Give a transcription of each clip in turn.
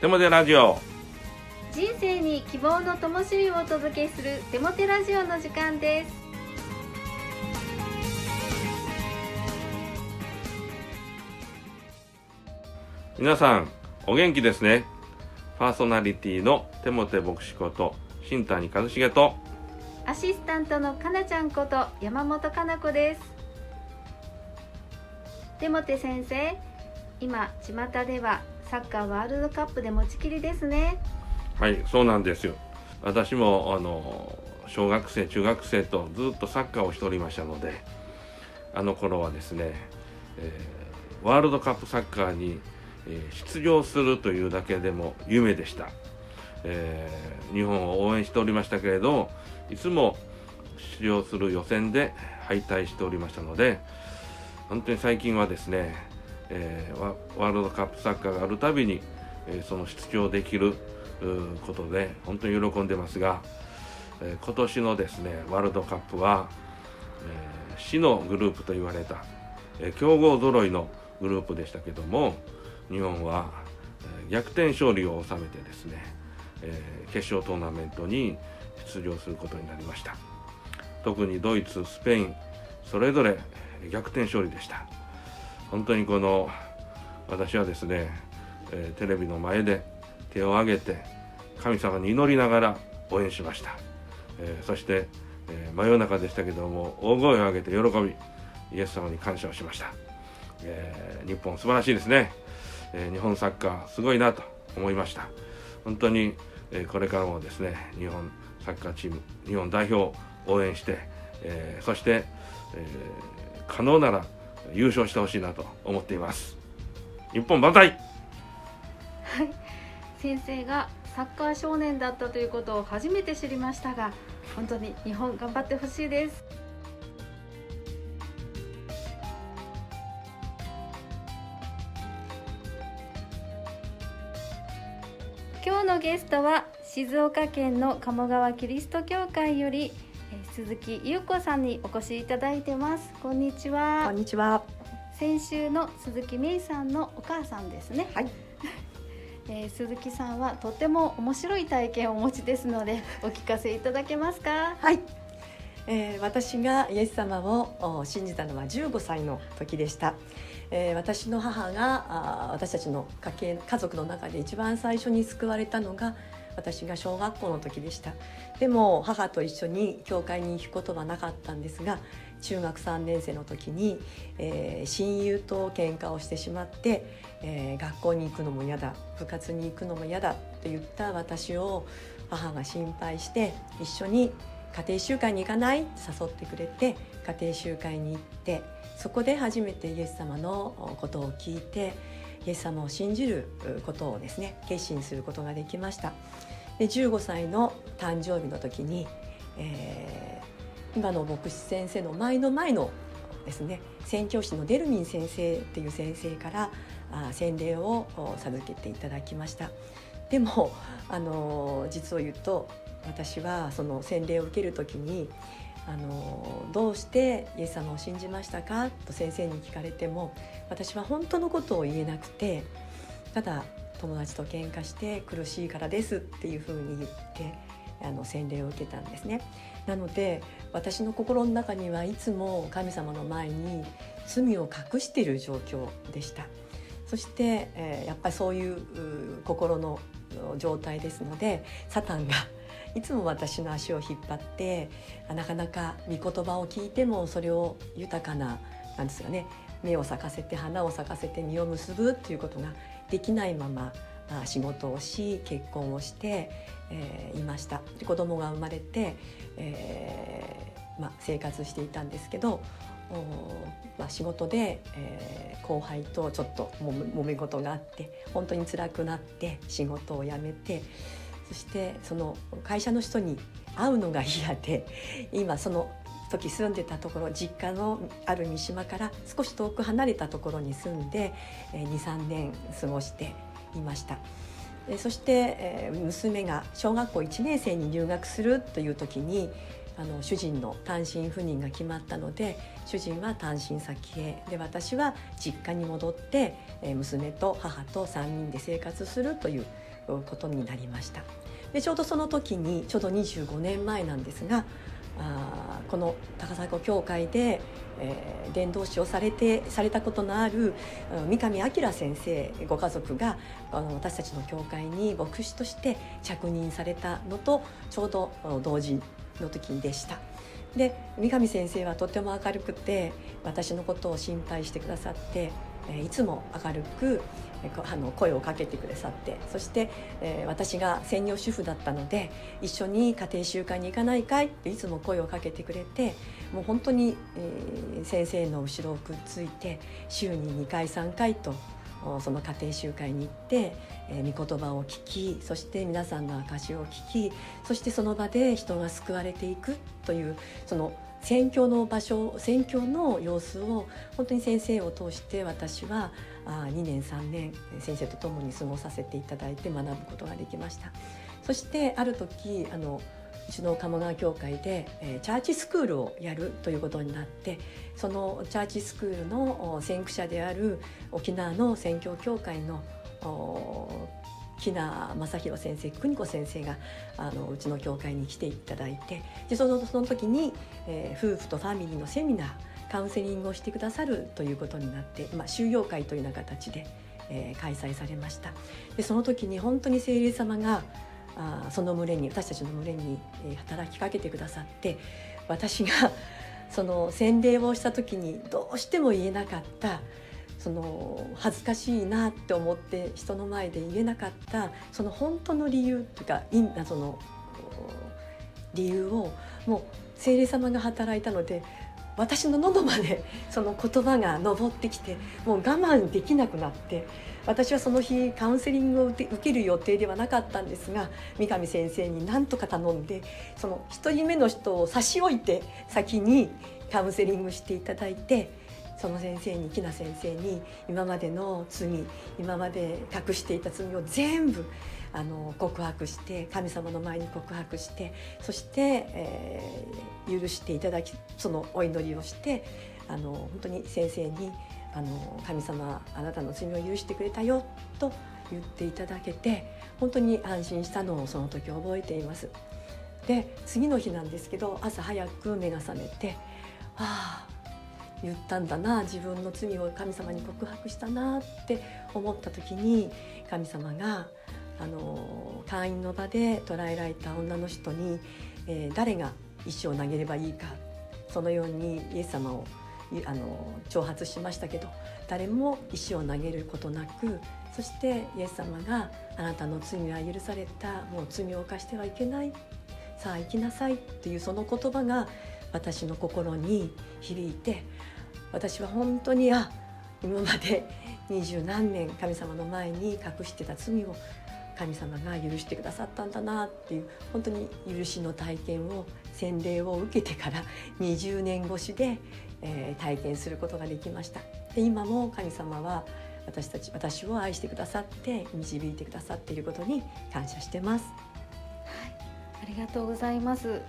テモテラジオ。人生に希望の灯火をお届けするテモテラジオの時間です。皆さんお元気ですね。パーソナリティのテモテ牧師こと新谷和重と。アシスタントのかなちゃんこと山本かな子です。テモテ先生今巷ではサッカーワールドカップで持ちきりですね。はいそうなんですよ。私もあの小学生中学生とずっとサッカーをしておりましたのであの頃はですね、えーワールドカップサッカーに、えー出場するというだけでも夢でした、えー日本を応援しておりましたけれどいつも出場する予選で敗退しておりましたので本当に最近はですね、えーワールドカップサッカーがあるたびに、えーその出場できることで本当に喜んでますが、えー今年のですねワールドカップは、えー死のグループと言われた、えー強豪揃いのグループでしたけども日本は、えー逆転勝利を収めてですね、えー決勝トーナメントに出場することになりました。特にドイツスペインそれぞれ逆転勝利でした。本当にこの私はですね、えーテレビの前で手を挙げて神様に祈りながら応援しました、えーそして、えー真夜中でしたけども大声を上げて喜びイエス様に感謝をしました、えー日本素晴らしいですね、えー日本サッカーすごいなと思いました。本当に、えーこれからもですね日本サッカーチーム日本代表を応援して、えーそして、えー可能なら優勝してほしいなと思っています。日本万歳。はい。先生がサッカー少年だったということを初めて知りましたが本当に日本頑張ってほしいです。今日のゲストは静岡県の鴨川キリスト教会より鈴木優子さんにお越しいただいてますこんにちこはんにちは。先週の鈴木芽衣さんのお母さんですねはい。えー鈴木さんはとても面白い体験をお持ちですので お聞かせいただけますか？はい。えー私がイエス様をお信じたのは15歳の時でした。えー私の母が私たちの家系家族の中で一番最初に救われたのが私が小学校の時でした。でも母と一緒に教会に行くことはなかったんですが中学3年生の時に、えー親友と喧嘩をしてしまって、えー学校に行くのも嫌だ部活に行くのも嫌だと言った私を母が心配して一緒に家庭集会に行かない？って誘ってくれて家庭集会に行ってそこで初めてイエス様のことを聞いてイエス様を信じることをですね決心することができました。で15歳の誕生日の時に、えー今の牧師先生の前の前のですね宣教師のデルミン先生っていう先生からあ洗礼を授けていただきました。でもあの実を言うと私はその洗礼を受ける時にあのどうしてイエス様を信じましたかと先生に聞かれても私は本当のことを言えなくてただ友達と喧嘩して苦しいからですっていうふうに言ってあの洗礼を受けたんですね。なので私の心の中にはいつも神様の前に罪を隠している状況でした。そして、えーやっぱりそういう心の状態ですのでサタンがいつも私の足を引っ張ってなかなか御言葉を聞いてもそれを豊かななんですかね目を咲かせて花を咲かせて実を結ぶっていうことができないままあ仕事をし結婚をして、えーいました。で子供が生まれて、えーまあ、生活していたんですけどおまあ、仕事で、えー後輩とちょっともめ揉め事があって本当に辛くなって仕事を辞めてそしてその会社の人に会うのが嫌で 今その時住んでたところ実家のある三島から少し遠く離れたところに住んで、23年過ごしていました。そして、娘が小学校1年生に入学するという時にあの主人の単身赴任が決まったので主人は単身先へで私は実家に戻って、娘と母と3人で生活するということになりましたでちょうどその時にちょうど25年前なんですがあこの高砂教会で、えー、伝道師をされてされたことのある三上明先生ご家族があの私たちの教会に牧師として着任されたのとちょうど同時の時でした。で三上先生はとても明るくて私のことを心配してくださっていつも明るくあの声をかけてくださってそして、えー、私が専業主婦だったので一緒に家庭習慣に行かないかいっていつも声をかけてくれてもう本当に、えー、先生の後ろをくっついて週に2回3回とその家庭集会に行って、えー、御言葉を聞きそして皆さんの証を聞きそしてその場で人が救われていくというその宣教の場所宣教の様子を本当に先生を通して私はあ2年3年先生と共に過ごさせていただいて学ぶことができました。そしてある時あのうちの鴨川教会で、え、チャーチスクールをやるということになってそのチャーチスクールの先駆者である沖縄の宣教協会の木名正弘先生邦子先生があのうちの教会に来ていただいてでそのその時に、えー、夫婦とファミリーのセミナーカウンセリングをしてくださるということになって、まあ、収容会というような形で、えー、開催されました。でその時に本当に聖霊様があその群れに私たちの群れに、働きかけてくださって私がその洗礼をした時にどうしても言えなかったその恥ずかしいなって思って人の前で言えなかったその本当の理由っていうかその理由をもう聖霊様が働いたので私の喉までその言葉が上ってきてもう我慢できなくなって私はその日カウンセリングを受ける予定ではなかったんですが三上先生に何とか頼んでその1人目の人を差し置いて先にカウンセリングしていただいてその先生にきな先生に今までの罪今まで隠していた罪を全部あの告白して神様の前に告白してそして、えー、許していただきそのお祈りをしてあの本当に先生にあの神様あなたの罪を許してくれたよと言っていただけて本当に安心したのをその時覚えています。で次の日なんですけど朝早く目が覚めてああ言ったんだな自分の罪を神様に告白したなって思った時に神様があの会員の場で捕らえられた女の人に、えー、誰が石を投げればいいかそのようにイエス様をあの挑発しましたけど誰も石を投げることなくそしてイエス様が「あなたの罪は許されたもう罪を犯してはいけないさあ行きなさい」っていうその言葉が私の心に響いて私は本当にあ今まで二十何年神様の前に隠してた罪を神様が許してくださったんだなっていう本当に許しの体験を洗礼を受けてから20年越しで、えー、体験することができました。で今も神様は私たち私を愛してくださって導いてくださっていることに感謝してます、はい、ありがとうございます。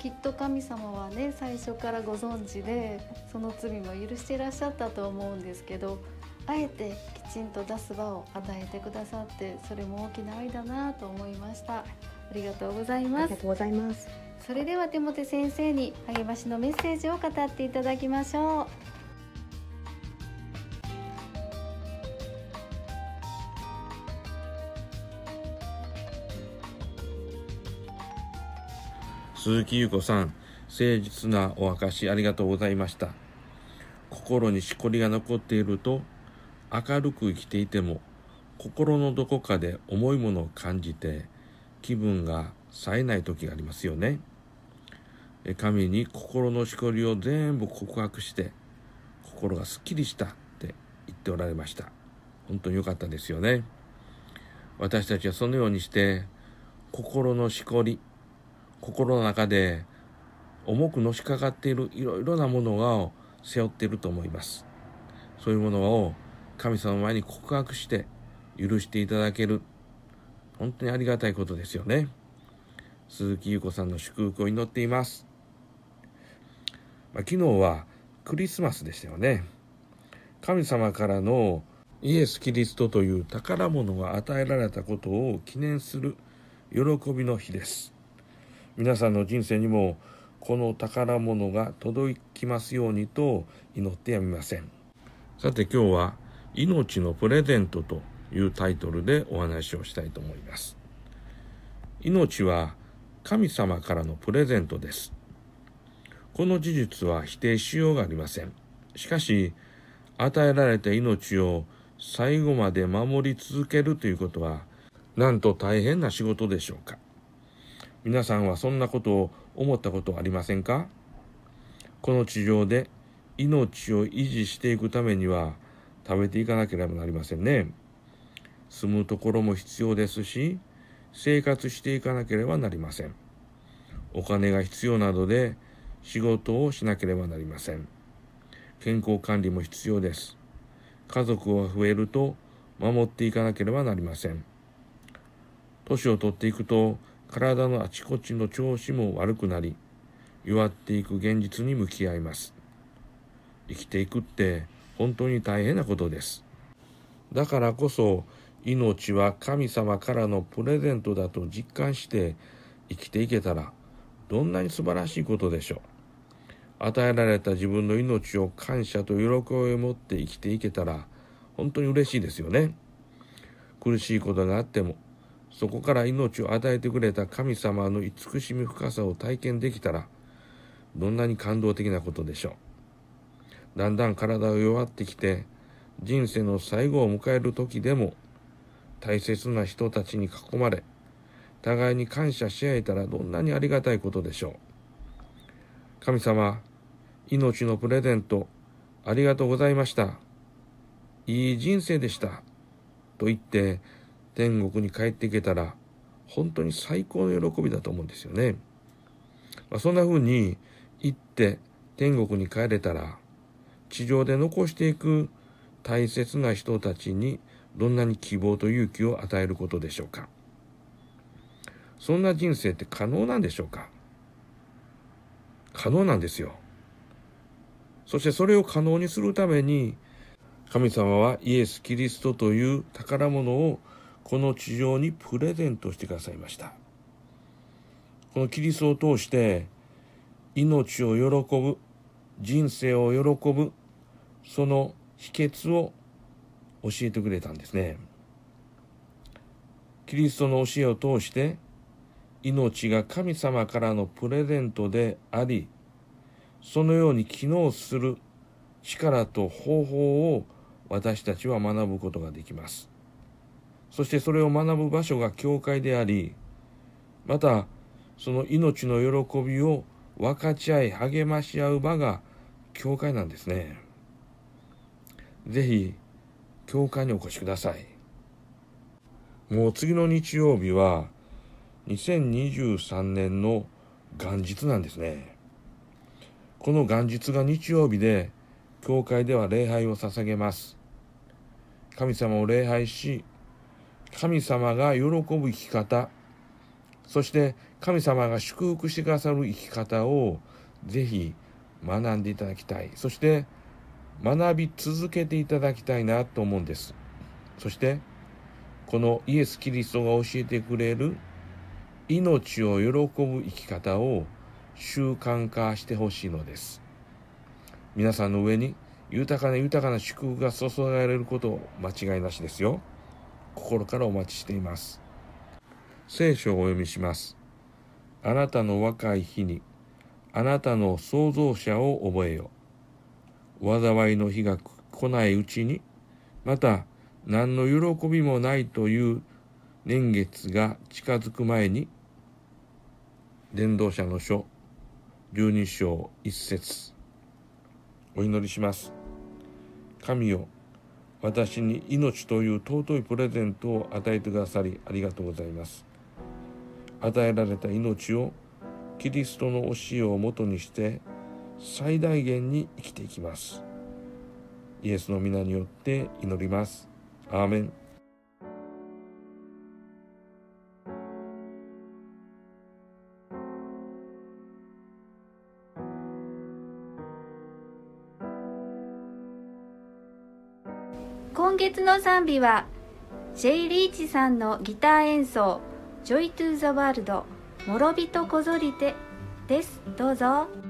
きっと神様はね最初からご存知でその罪も許していらっしゃったと思うんですけどあえてきちんと出す場を与えてくださってそれも大きな愛だなと思いました。ありがとうございます。ありがとうございます。それでは手元先生に励ましのメッセージを語っていただきましょう鈴木優子さん、誠実なお証ありがとうございました。心にしこりが残っていると、明るく生きていても、心のどこかで重いものを感じて、気分が冴えない時がありますよね。神に心のしこりを全部告白して、心がすっきりしたって言っておられました。本当に良かったですよね。私たちはそのようにして、心のしこり、心の中で重くのしかかっているいろいろなものを背負っていると思います。そういうものを神様の前に告白して許していただける。本当にありがたいことですよね。鈴木優子さんの祝福を祈っています。まあ、昨日はクリスマスでしたよね。神様からのイエス・キリストという宝物が与えられたことを記念する喜びの日です皆さんの人生にもこの宝物が届きますようにと祈ってやみません。さて今日は「命のプレゼント」というタイトルでお話をしたいと思います。命は神様からのプレゼントです。この事実は否定しようがありません。しかし与えられた命を最後まで守り続けるということはなんと大変な仕事でしょうか。皆さんはそんなことを思ったことありませんか？この地上で命を維持していくためには食べていかなければなりませんね。住むところも必要ですし生活していかなければなりません。お金が必要などで仕事をしなければなりません。健康管理も必要です。家族が増えると守っていかなければなりません。年を取っていくと体のあちこちの調子も悪くなり弱っていく現実に向き合います。生きていくって本当に大変なことです。だからこそ命は神様からのプレゼントだと実感して生きていけたらどんなに素晴らしいことでしょう。与えられた自分の命を感謝と喜びを持って生きていけたら本当に嬉しいですよね。苦しいことがあってもそこから命を与えてくれた神様の慈しみ深さを体験できたらどんなに感動的なことでしょう。だんだん体が弱ってきて人生の最後を迎える時でも大切な人たちに囲まれ互いに感謝し合えたらどんなにありがたいことでしょう。神様命のプレゼントありがとうございました。いい人生でした。と言って天国に帰っていけたら本当に最高の喜びだと思うんですよね。まあ、そんな風に言って天国に帰れたら地上で残していく大切な人たちにどんなに希望と勇気を与えることでしょうか。そんな人生って可能なんでしょうか可能なんですよ。そしてそれを可能にするために神様はイエス・キリストという宝物をこの地上にプレゼントしてくださいました。このキリストを通して命を喜ぶ人生を喜ぶその秘訣を教えてくれたんですね。キリストの教えを通して命が神様からのプレゼントでありそのように機能する力と方法を私たちは学ぶことができます。そしてそれを学ぶ場所が教会でありまたその命の喜びを分かち合い励まし合う場が教会なんですね。ぜひ教会にお越しください。もう次の日曜日は2023年の元日なんですね。この元日が日曜日で教会では礼拝を捧げます。神様を礼拝し神様が喜ぶ生き方。そして神様が祝福してくださる生き方をぜひ学んでいただきたい。そして学び続けていただきたいなと思うんです。そしてこのイエス・キリストが教えてくれる命を喜ぶ生き方を習慣化してほしいのです。皆さんの上に豊かな豊かな祝福が注がれること間違いなしですよ。心からお待ちしています。聖書をお読みします。あなたの若い日に、あなたの創造者を覚えよ。災いの日が来ないうちに、また何の喜びもないという年月が近づく前に、伝道者の書、十二章一節お祈りします。神よ私に命という尊いプレゼントを与えてくださりありがとうございます。与えられた命をキリストの教えをもとにして最大限に生きていきます。イエスの皆によって祈ります。アーメン。の賛美は J リーチさんのギター演奏「Joy to the World 諸人こぞりて」ですどうぞ。